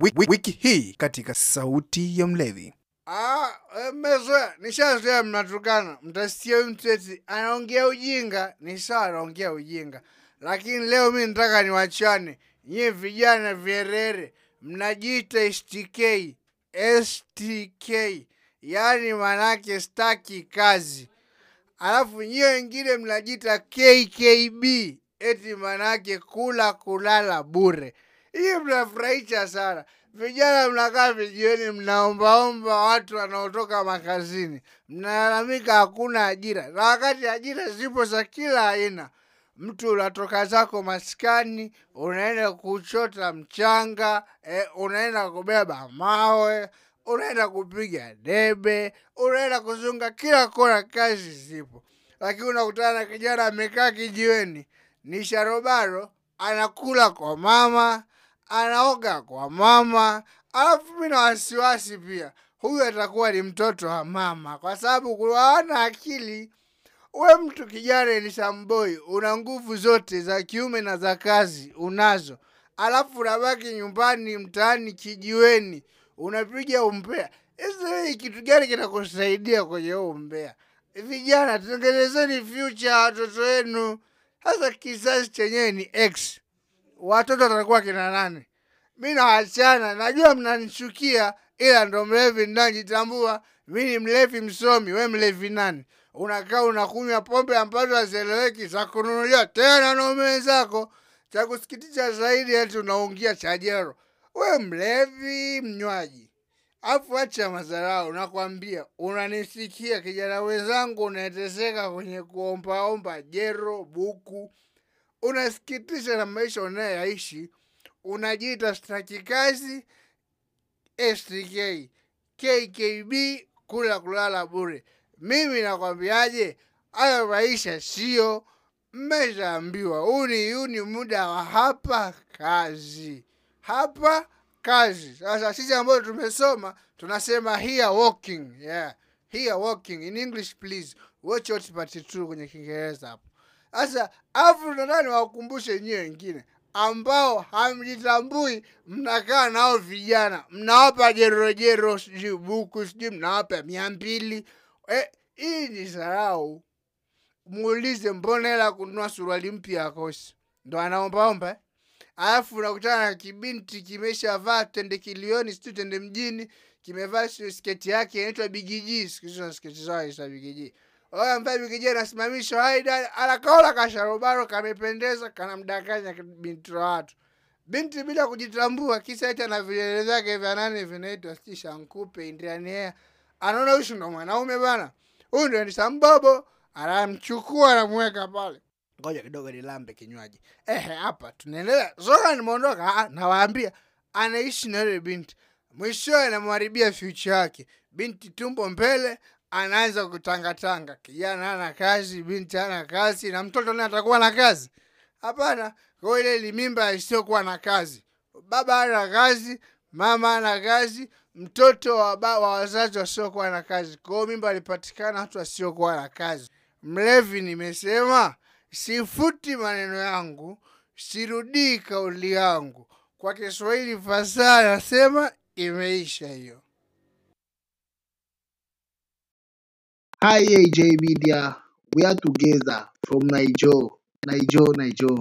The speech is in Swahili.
Wiki, wiki hii katika sauti ya mlevi. Ah, eh, mmezoea, nishazoea mnatukana. Mtasikia huyu mtu eti anaongea ujinga, ni sawa anaongea ujinga, lakini leo mi nataka niwachane nyie vijana vierere, mnajiita STK STK, yaani manake staki kazi, alafu nyie wengine mnajiita KKB, eti manake kula kulala bure. Hii mnafurahisha sana. Vijana, mnakaa vijiweni mnaombaomba watu wanaotoka makazini, mnalalamika hakuna ajira, na wakati ajira zipo za kila aina. Mtu unatoka zako maskani, unaenda kuchota mchanga eh, unaenda kubeba mawe, unaenda kupiga debe, unaenda kuzunga kila kona, kazi zipo, lakini unakutana na kijana amekaa kijiweni, ni sharobaro, anakula kwa mama anaoga kwa mama, alafu mi na wasiwasi pia, huyu atakuwa ni mtoto wa mama, kwa sababu kuwaana akili. We mtu kijana ni samboi, una nguvu zote za kiume na za kazi unazo, alafu unabaki nyumbani, mtaani, kijiweni, unapiga umbea. Hii kitu gani kinakusaidia kwenye huu umbea? Vijana, tengenezeni future watoto wenu. Sasa kizazi chenyewe ni X watoto watakuwa kina nani? Mi nawachana, najua mnanichukia, ila ndo mlevi ninajitambua. Mi ni mlevi msomi, we mlevi nani? Unakaa unakunywa pombe ambazo hazieleweki za kununuliwa tena na wenzako. Cha kusikitisha zaidi, eti unaungia chajero. We mlevi mnywaji, afu acha madharau. Nakwambia, unanisikia kijana wenzangu, unaeteseka kwenye kuombaomba jero buku unasikitisha na maisha unayoyaishi, unajiita staki kazi STK KKB kula kulala bure. Mimi nakwambiaje, hayo maisha sio, mmeshaambiwa huu ni muda wa hapa kazi, hapa kazi. Sasa sisi ambao tumesoma tunasema here working. yeah, here working in English please watch out part 2 kwenye Kiingereza hapo. Sasa afu nataka niwakumbushe nyie wengine ambao hamjitambui, mnakaa nao vijana, mnawapa jerojero, sijui buku, sijui mnawapa mia mbili. Eh, hii ni sarau. Muulize, mbona hela kununua suruali mpya akosi? Ndo anaombaomba eh? Alafu unakutana na kibinti kimeshavaa tende kilioni, sijui tende mjini, kimevaa sketi yake inaitwa bigiji, siku sketi zao za bigiji Oya ambaye bigiji anasimamishwa haida, alakaola kasharobaro kamependeza, kanamdanganya binti wa watu, binti bila kujitambua, kisa hicho na vilele vyake vya nane vinaitwa si shankupe indiania. Anaona huyu ndo mwanaume bana, huyu ndo ni sambobo, anamchukua anamweka pale. Ngoja kidogo nilambe kinywaji. Ehe, hapa tunaendelea. Zoka nimeondoka, ah, nawaambia anaishi na yule binti, mwishowe anamharibia future yake. Binti tumbo mbele, anaanza kutangatanga. Kijana ana kazi, binti ana kazi, na mtoto naye atakuwa na kazi? Hapana. Kwa ile ni mimba isiyokuwa na kazi. Baba ana kazi, mama ana kazi, mtoto wa, baba wa wazazi wasiokuwa na kazi. Kwa hiyo mimba alipatikana watu wasiokuwa na kazi. Mlevi nimesema, sifuti maneno yangu, sirudii kauli yangu. Kwa Kiswahili fasaha nasema imeisha hiyo. Hi AJ Media, we are together from Niger, Niger, Niger.